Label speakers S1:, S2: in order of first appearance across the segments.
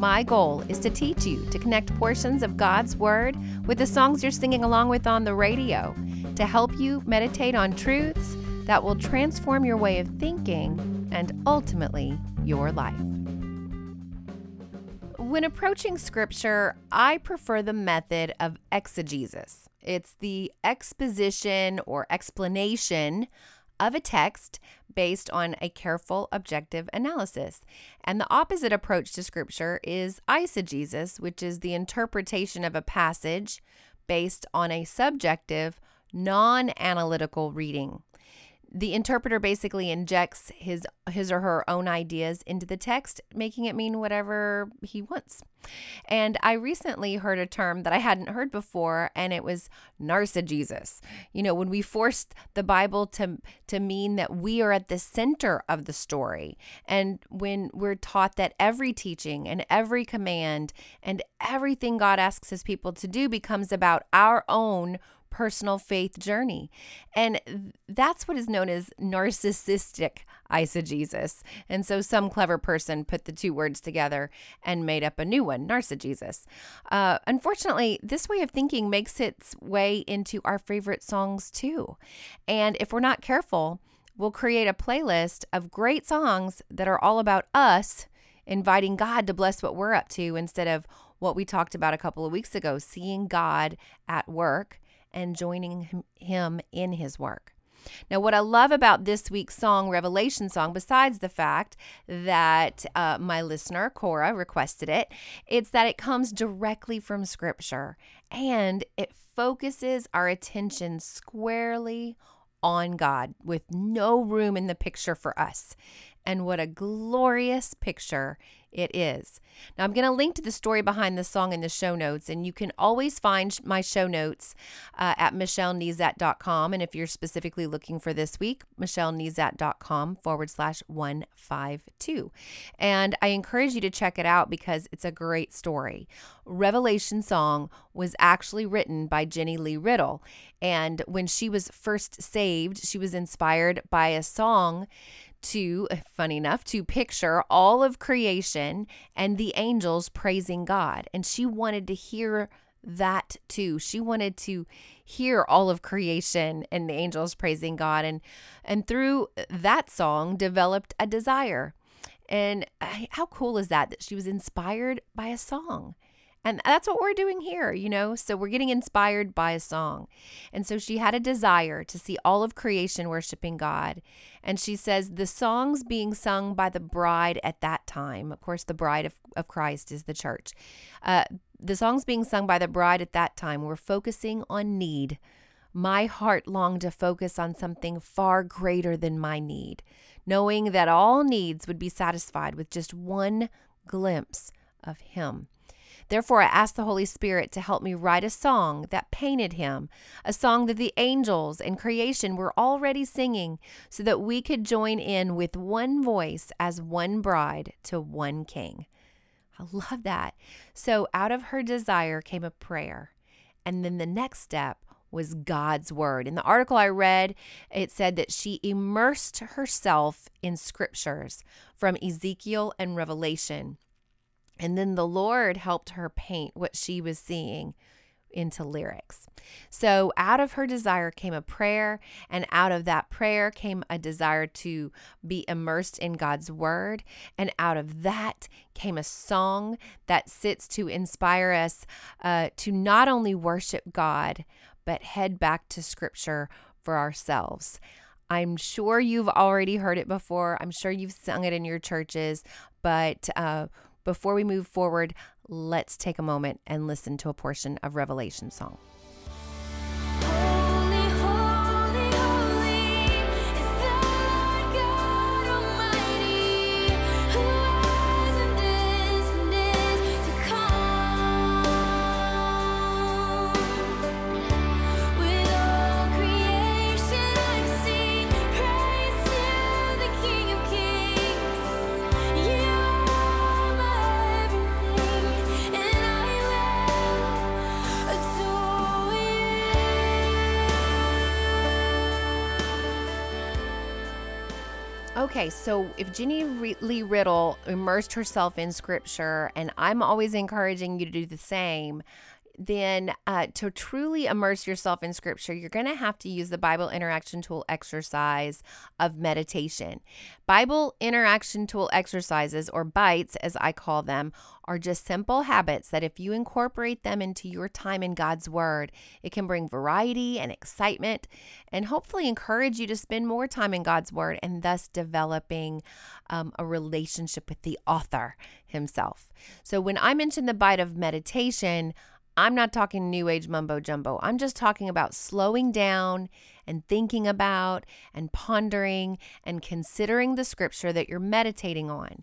S1: My goal is to teach you to connect portions of God's Word with the songs you're singing along with on the radio to help you meditate on truths that will transform your way of thinking and ultimately your life. When approaching scripture, I prefer the method of exegesis. It's the exposition or explanation of a text based on a careful, objective analysis. And the opposite approach to scripture is eisegesis, which is the interpretation of a passage based on a subjective, non analytical reading the interpreter basically injects his his or her own ideas into the text making it mean whatever he wants. And i recently heard a term that i hadn't heard before and it was narcigesis you know when we forced the bible to to mean that we are at the center of the story and when we're taught that every teaching and every command and everything god asks his people to do becomes about our own personal faith journey. And that's what is known as narcissistic eisegesis. And so some clever person put the two words together and made up a new one, narcigesis. Uh, unfortunately, this way of thinking makes its way into our favorite songs too. And if we're not careful, we'll create a playlist of great songs that are all about us inviting God to bless what we're up to instead of what we talked about a couple of weeks ago, seeing God at work and joining him in his work. Now, what I love about this week's song, Revelation Song, besides the fact that uh, my listener, Cora, requested it, it's that it comes directly from Scripture and it focuses our attention squarely on God with no room in the picture for us. And what a glorious picture it is. Now, I'm going to link to the story behind the song in the show notes, and you can always find my show notes uh, at michellenezat.com. And if you're specifically looking for this week, michellenezat.com forward slash 152. And I encourage you to check it out because it's a great story. Revelation Song was actually written by Jennie Lee Riddle. And when she was first saved, she was inspired by a song to, uh, funny enough, to picture all of creation and the angels praising God. And she wanted to hear that too. She wanted to hear all of creation and the angels praising God and and through that song developed a desire. And uh, how cool is that that she was inspired by a song? And that's what we're doing here, you know? So we're getting inspired by a song. And so she had a desire to see all of creation worshiping God. And she says the songs being sung by the bride at that time, of course, the bride of, of Christ is the church. Uh, the songs being sung by the bride at that time were focusing on need. My heart longed to focus on something far greater than my need, knowing that all needs would be satisfied with just one glimpse of Him. Therefore, I asked the Holy Spirit to help me write a song that painted him, a song that the angels and creation were already singing, so that we could join in with one voice as one bride to one king. I love that. So, out of her desire came a prayer. And then the next step was God's word. In the article I read, it said that she immersed herself in scriptures from Ezekiel and Revelation. And then the Lord helped her paint what she was seeing into lyrics. So, out of her desire came a prayer, and out of that prayer came a desire to be immersed in God's word. And out of that came a song that sits to inspire us uh, to not only worship God, but head back to scripture for ourselves. I'm sure you've already heard it before. I'm sure you've sung it in your churches, but uh, before we move forward, let's take a moment and listen to a portion of Revelation song. Okay, so if Jennie Lee Riddle immersed herself in scripture, and I'm always encouraging you to do the same, then uh, to truly immerse yourself in scripture, you're going to have to use the Bible interaction tool exercise of meditation. Bible interaction tool exercises, or bites as I call them, are just simple habits that if you incorporate them into your time in God's Word, it can bring variety and excitement and hopefully encourage you to spend more time in God's Word and thus developing um, a relationship with the author himself. So when I mention the bite of meditation, I'm not talking new age mumbo jumbo. I'm just talking about slowing down and thinking about and pondering and considering the scripture that you're meditating on.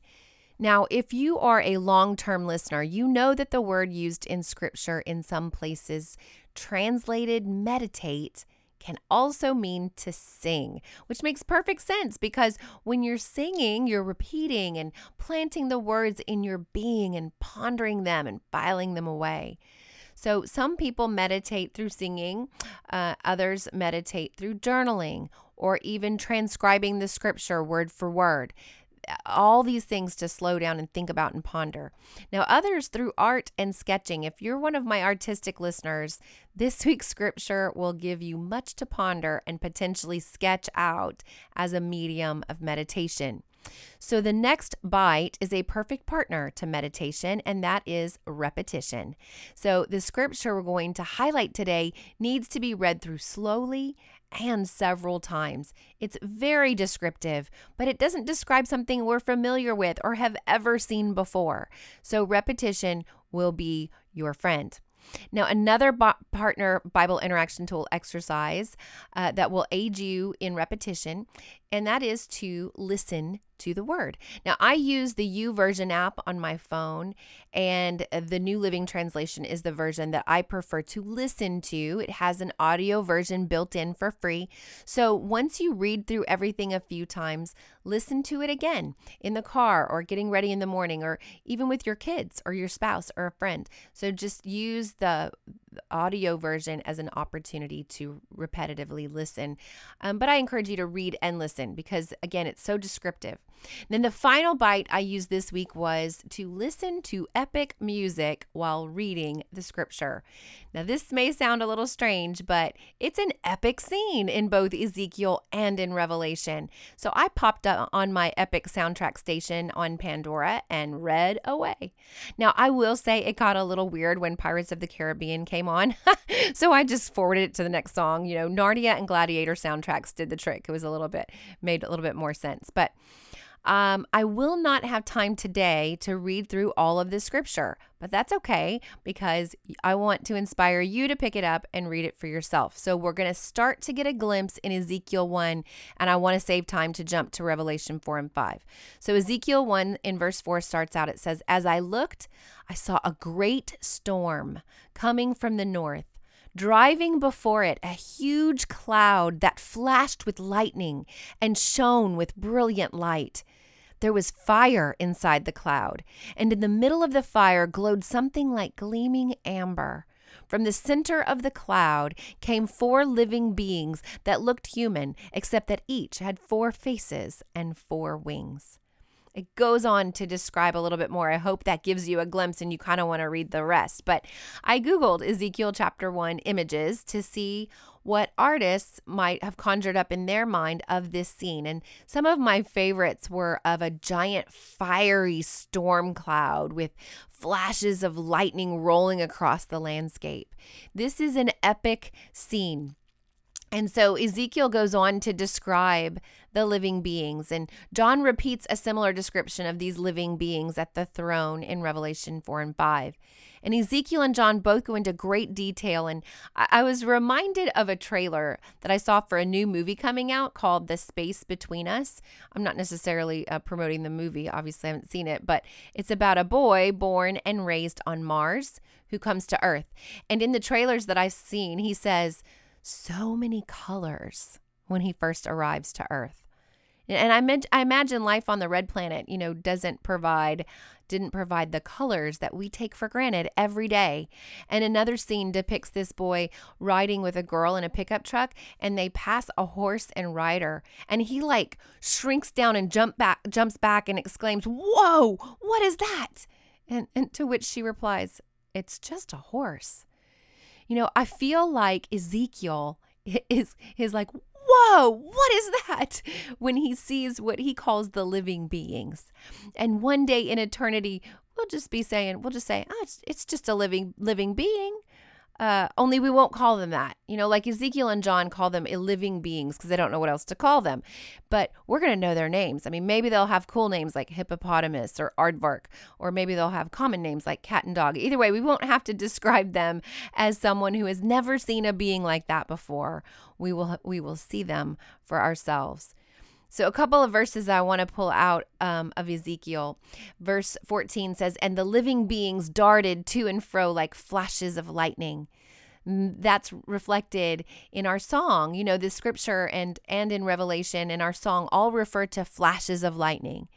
S1: Now, if you are a long term listener, you know that the word used in scripture in some places, translated meditate, can also mean to sing, which makes perfect sense because when you're singing, you're repeating and planting the words in your being and pondering them and filing them away. So, some people meditate through singing, uh, others meditate through journaling or even transcribing the scripture word for word all these things to slow down and think about and ponder. Now, others through art and sketching. If you're one of my artistic listeners, this week's scripture will give you much to ponder and potentially sketch out as a medium of meditation. So, the next bite is a perfect partner to meditation, and that is repetition. So, the scripture we're going to highlight today needs to be read through slowly and several times. It's very descriptive, but it doesn't describe something we're familiar with or have ever seen before. So, repetition will be your friend. Now, another partner Bible interaction tool exercise uh, that will aid you in repetition, and that is to listen to the word. Now, I use the YouVersion app on my phone, and the New Living Translation is the version that I prefer to listen to. It has an audio version built in for free. So once you read through everything a few times, listen to it again in the car or getting ready in the morning or even with your kids or your spouse or a friend. So just use the audio version as an opportunity to repetitively listen. Um, but I encourage you to read and listen because, again, it's so descriptive. Then the final bite I used this week was to listen to epic music while reading the scripture. Now, this may sound a little strange, but it's an epic scene in both Ezekiel and in Revelation. So I popped up on my epic soundtrack station on Pandora and read away. Now, I will say it got a little weird when Pirates of the Caribbean came on. so I just forwarded it to the next song. You know, Narnia and Gladiator soundtracks did the trick. It was a little bit, made a little bit more sense. But um, I will not have time today to read through all of the scripture, but that's okay because I want to inspire you to pick it up and read it for yourself. So we're going to start to get a glimpse in Ezekiel 1, and I want to save time to jump to Revelation 4 and 5. So Ezekiel 1 in verse 4 starts out, it says, As I looked, I saw a great storm coming from the north driving before it a huge cloud that flashed with lightning and shone with brilliant light. There was fire inside the cloud, and in the middle of the fire glowed something like gleaming amber. From the center of the cloud came four living beings that looked human, except that each had four faces and four wings. It goes on to describe a little bit more. I hope that gives you a glimpse and you kind of want to read the rest. But I Googled Ezekiel chapter 1 images to see what artists might have conjured up in their mind of this scene. And some of my favorites were of a giant fiery storm cloud with flashes of lightning rolling across the landscape. This is an epic scene. And so Ezekiel goes on to describe the living beings. And John repeats a similar description of these living beings at the throne in Revelation 4 and 5. And Ezekiel and John both go into great detail. And I, was reminded of a trailer that I saw for a new movie coming out called The Space Between Us. I'm not necessarily uh, promoting the movie, obviously, I haven't seen it, but it's about a boy born and raised on Mars who comes to Earth. And in the trailers that I've seen, he says, so many colors when he first arrives to Earth. And I meant I imagine life on the red planet, you know, doesn't provide didn't provide the colors that we take for granted every day. And another scene depicts this boy riding with a girl in a pickup truck and they pass a horse and rider and he like shrinks down and jump back jumps back and exclaims, "Whoa, what is that?" And, and to which she replies, "It's just a horse." You know, I feel like Ezekiel is is like whoa, what is that? When he sees what he calls the living beings. And one day in eternity, we'll just be saying, we'll just say, oh, it's, it's just a living, living being. Uh, only we won't call them that. You know, like Ezekiel and John call them living beings because they don't know what else to call them. But we're going to know their names. I mean, maybe they'll have cool names like hippopotamus or aardvark, or maybe they'll have common names like cat and dog. Either way, we won't have to describe them as someone who has never seen a being like that before. We will we will see them for ourselves. So, a couple of verses I want to pull out um, of Ezekiel. Verse 14 says, And the living beings darted to and fro like flashes of lightning. That's reflected in our song. You know, the scripture and, and in Revelation and our song all refer to flashes of lightning.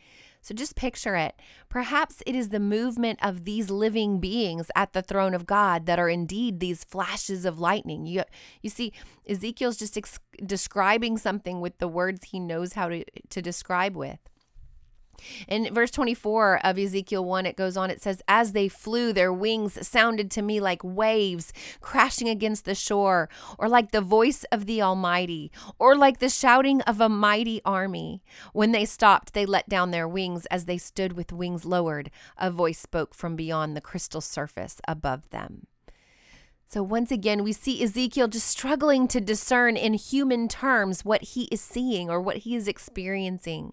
S1: So just picture it. Perhaps it is the movement of these living beings at the throne of God that are indeed these flashes of lightning. You, you see, Ezekiel's just ex- describing something with the words he knows how to, to describe with. In verse 24 of Ezekiel 1, it goes on, it says, As they flew, their wings sounded to me like waves crashing against the shore, or like the voice of the Almighty, or like the shouting of a mighty army. When they stopped, they let down their wings as they stood with wings lowered. A voice spoke from beyond the crystal surface above them. So once again, we see Ezekiel just struggling to discern in human terms what he is seeing or what he is experiencing.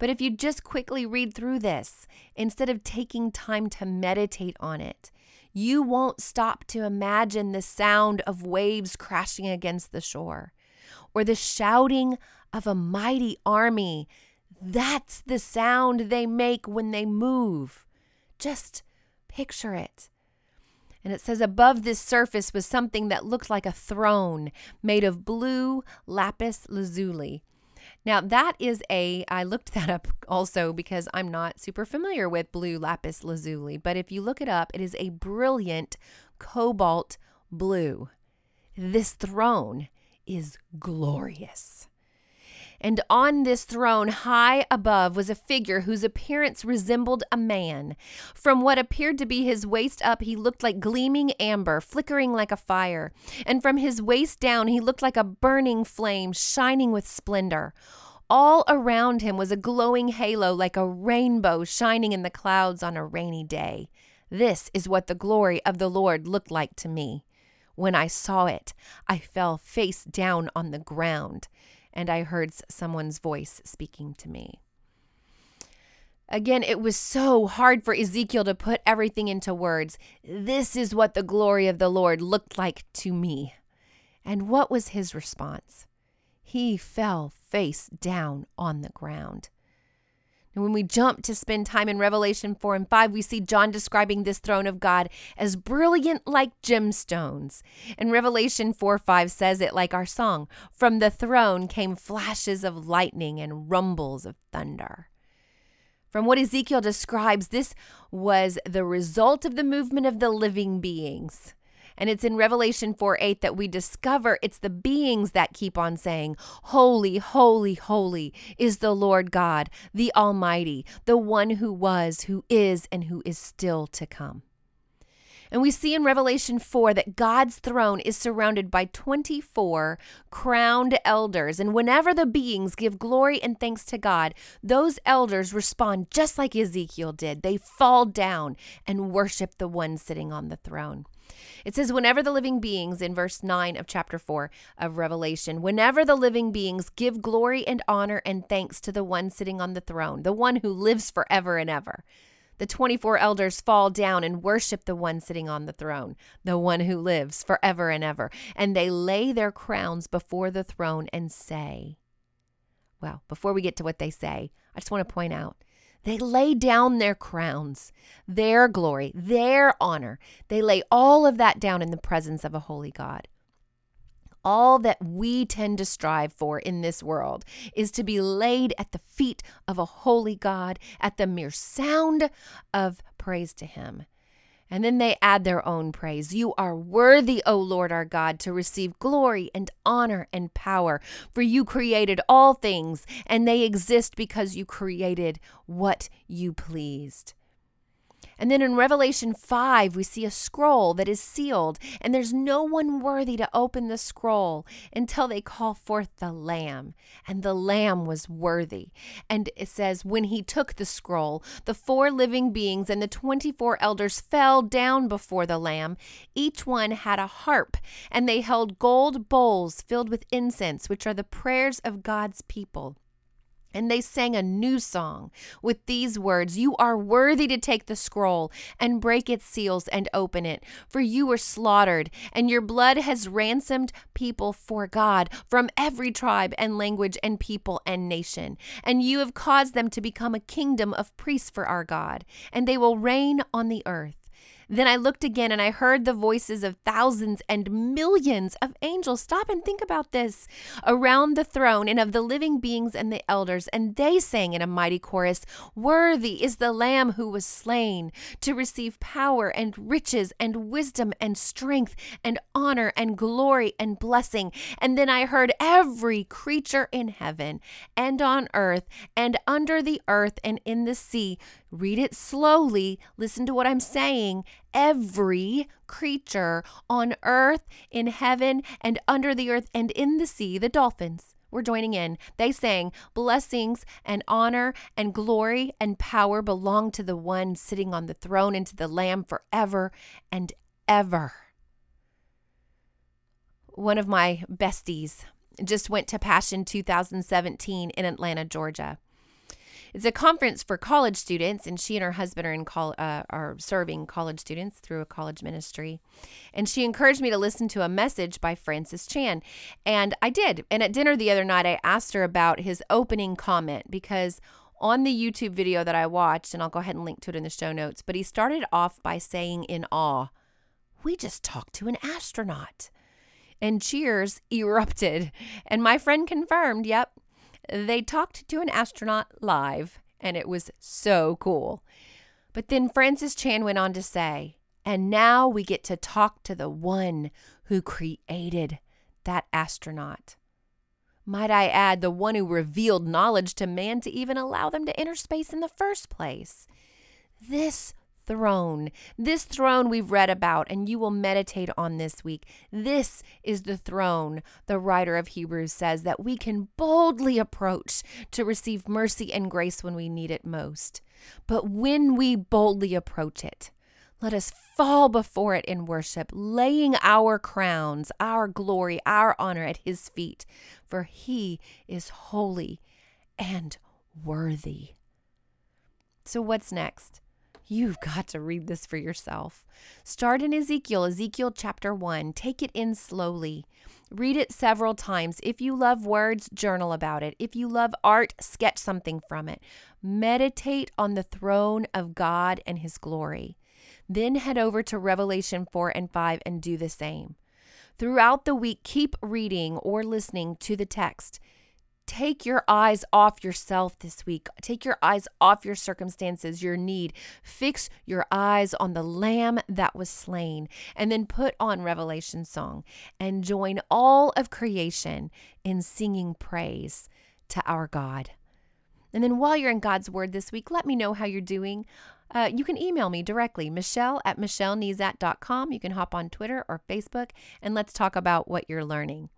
S1: But if you just quickly read through this, instead of taking time to meditate on it, you won't stop to imagine the sound of waves crashing against the shore or the shouting of a mighty army. That's the sound they make when they move. Just picture it. And it says, above this surface was something that looked like a throne made of blue lapis lazuli. Now, that is a, I looked that up also because I'm not super familiar with blue lapis lazuli, but if you look it up, it is a brilliant cobalt blue. This throne is glorious. And on this throne, high above, was a figure whose appearance resembled a man. From what appeared to be his waist up, he looked like gleaming amber, flickering like a fire. And from his waist down, he looked like a burning flame, shining with splendor. All around him was a glowing halo like a rainbow shining in the clouds on a rainy day. This is what the glory of the Lord looked like to me. When I saw it, I fell face down on the ground and I heard someone's voice speaking to me. Again, it was so hard for Ezekiel to put everything into words. This is what the glory of the Lord looked like to me. And what was his response? He fell face down on the ground. And when we jump to spend time in Revelation 4 and 5, we see John describing this throne of God as brilliant like gemstones. And Revelation 4 5 says it like our song From the throne came flashes of lightning and rumbles of thunder. From what Ezekiel describes, this was the result of the movement of the living beings. And it's in Revelation 4 8 that we discover it's the beings that keep on saying, Holy, holy, holy is the Lord God, the Almighty, the one who was, who is, and who is still to come. And we see in Revelation 4 that God's throne is surrounded by 24 crowned elders. And whenever the beings give glory and thanks to God, those elders respond just like Ezekiel did. They fall down and worship the one sitting on the throne. It says, whenever the living beings, in verse 9 of chapter 4 of Revelation, whenever the living beings give glory and honor and thanks to the one sitting on the throne, the one who lives forever and ever. The 24 elders fall down and worship the one sitting on the throne, the one who lives forever and ever. And they lay their crowns before the throne and say, Well, before we get to what they say, I just want to point out they lay down their crowns, their glory, their honor. They lay all of that down in the presence of a holy God. All that we tend to strive for in this world is to be laid at the feet of a holy God at the mere sound of praise to Him. And then they add their own praise. You are worthy, O Lord our God, to receive glory and honor and power, for you created all things, and they exist because you created what you pleased. And then in Revelation 5, we see a scroll that is sealed, and there's no one worthy to open the scroll until they call forth the Lamb. And the Lamb was worthy. And it says, When he took the scroll, the four living beings and the 24 elders fell down before the Lamb. Each one had a harp, and they held gold bowls filled with incense, which are the prayers of God's people. And they sang a new song with these words You are worthy to take the scroll and break its seals and open it, for you were slaughtered, and your blood has ransomed people for God from every tribe and language and people and nation. And you have caused them to become a kingdom of priests for our God, and they will reign on the earth. Then I looked again and I heard the voices of thousands and millions of angels. Stop and think about this around the throne and of the living beings and the elders. And they sang in a mighty chorus Worthy is the Lamb who was slain to receive power and riches and wisdom and strength and honor and glory and blessing. And then I heard every creature in heaven and on earth and under the earth and in the sea Read it slowly. Listen to what I'm saying. Every creature on earth, in heaven, and under the earth, and in the sea, the dolphins were joining in. They sang, Blessings and honor and glory and power belong to the one sitting on the throne and to the Lamb forever and ever. One of my besties just went to Passion 2017 in Atlanta, Georgia. It's a conference for college students, and she and her husband are in col- uh, are serving college students through a college ministry. And she encouraged me to listen to a message by Francis Chan, and I did. And at dinner the other night, I asked her about his opening comment because on the YouTube video that I watched, and I'll go ahead and link to it in the show notes, but he started off by saying in awe, "We just talked to an astronaut." And cheers erupted. And my friend confirmed, yep, they talked to an astronaut live, and it was so cool. But then Francis Chan went on to say, and now we get to talk to the one who created that astronaut. Might I add, the one who revealed knowledge to man to even allow them to enter space in the first place. This throne. This throne we've read about and you will meditate on this week. This is the throne, the writer of Hebrews says, that we can boldly approach to receive mercy and grace when we need it most. But when we boldly approach it, let us fall before it in worship, laying our crowns, our glory, our honor at his feet, for he is holy and worthy. So, what's next? You've got to read this for yourself. Start in Ezekiel, Ezekiel chapter 1. Take it in slowly. Read it several times. If you love words, journal about it. If you love art, sketch something from it. Meditate on the throne of God and His glory. Then head over to Revelation 4 and 5 and do the same. Throughout the week, keep reading or listening to the text. Take your eyes off yourself this week. Take your eyes off your circumstances, your need. Fix your eyes on the lamb that was slain. And then put on Revelation song and join all of creation in singing praise to our God. And then while you're in God's Word this week, let me know how you're doing. Uh, you can email me directly, Michelle at michellenezat.com. You can hop on Twitter or Facebook and let's talk about what you're learning.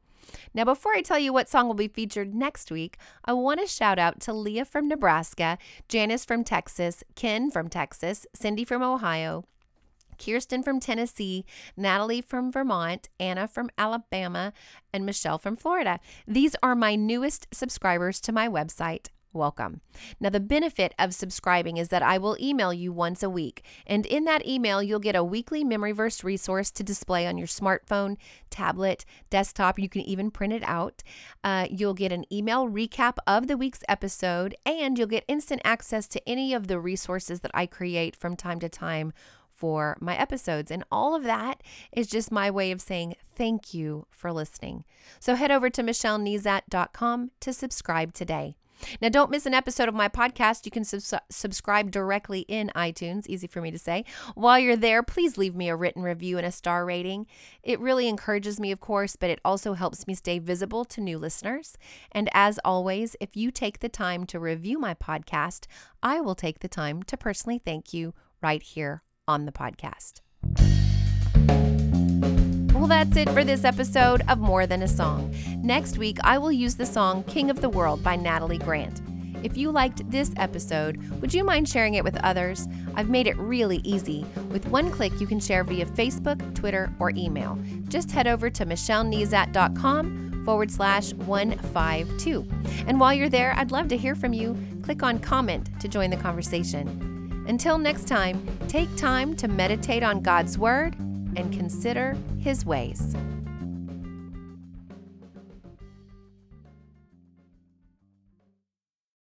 S1: Now, before I tell you what song will be featured next week, I want to shout out to Leah from Nebraska, Janice from Texas, Ken from Texas, Cindy from Ohio, Kirsten from Tennessee, Natalie from Vermont, Anna from Alabama, and Michelle from Florida. These are my newest subscribers to my website welcome. Now, the benefit of subscribing is that I will email you once a week. And in that email, you'll get a weekly memory verse resource to display on your smartphone, tablet, desktop. You can even print it out. Uh, you'll get an email recap of the week's episode, and you'll get instant access to any of the resources that I create from time to time for my episodes. And all of that is just my way of saying thank you for listening. So head over to michellenezat.com to subscribe today. Now, don't miss an episode of my podcast. You can subs- subscribe directly in iTunes, easy for me to say. While you're there, please leave me a written review and a star rating. It really encourages me, of course, but it also helps me stay visible to new listeners. And as always, if you take the time to review my podcast, I will take the time to personally thank you right here on the podcast. Well, that's it for this episode of More Than a Song. Next week, I will use the song King of the World by Natalie Grant. If you liked this episode, would you mind sharing it with others? I've made it really easy. With one click, you can share via Facebook, Twitter, or email. Just head over to michellenezat.com forward slash 152. And while you're there, I'd love to hear from you. Click on comment to join the conversation. Until next time, take time to meditate on God's Word and consider his ways.